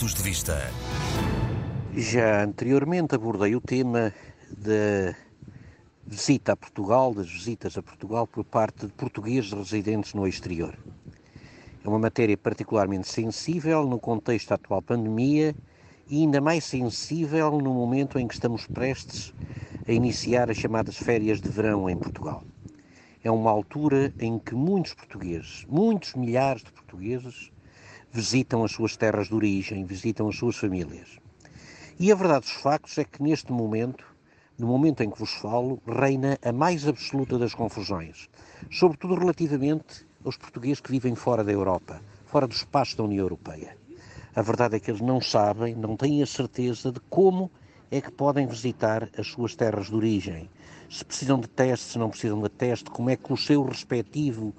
Pontos de Vista. Já anteriormente abordei o tema da visita a Portugal, das visitas a Portugal por parte de portugueses residentes no exterior. É uma matéria particularmente sensível no contexto da atual pandemia e ainda mais sensível no momento em que estamos prestes a iniciar as chamadas férias de verão em Portugal. É uma altura em que muitos portugueses, muitos milhares de portugueses, visitam as suas terras de origem, visitam as suas famílias. E a verdade dos factos é que neste momento, no momento em que vos falo, reina a mais absoluta das confusões, sobretudo relativamente aos portugueses que vivem fora da Europa, fora do espaço da União Europeia. A verdade é que eles não sabem, não têm a certeza de como é que podem visitar as suas terras de origem. Se precisam de teste, se não precisam de teste, como é que o seu respectivo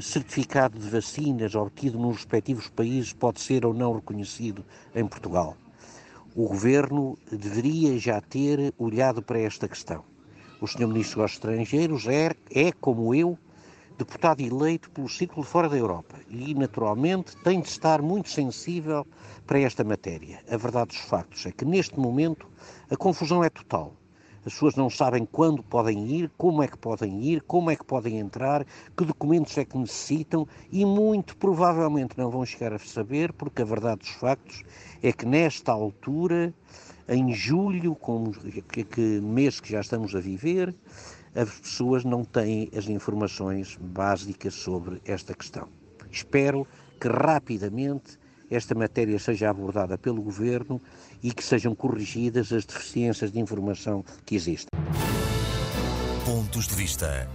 certificado de vacinas obtido nos respectivos países pode ser ou não reconhecido em Portugal. O Governo deveria já ter olhado para esta questão. O Sr. Ministro dos Estrangeiros é, é, como eu, deputado eleito pelo Círculo fora da Europa e, naturalmente, tem de estar muito sensível para esta matéria. A verdade dos factos é que, neste momento, a confusão é total as pessoas não sabem quando podem ir, como é que podem ir, como é que podem entrar, que documentos é que necessitam e muito provavelmente não vão chegar a saber, porque a verdade dos factos é que nesta altura, em julho, como que, que mês que já estamos a viver, as pessoas não têm as informações básicas sobre esta questão. Espero que rapidamente esta matéria seja abordada pelo Governo e que sejam corrigidas as deficiências de informação que existem. Pontos de vista.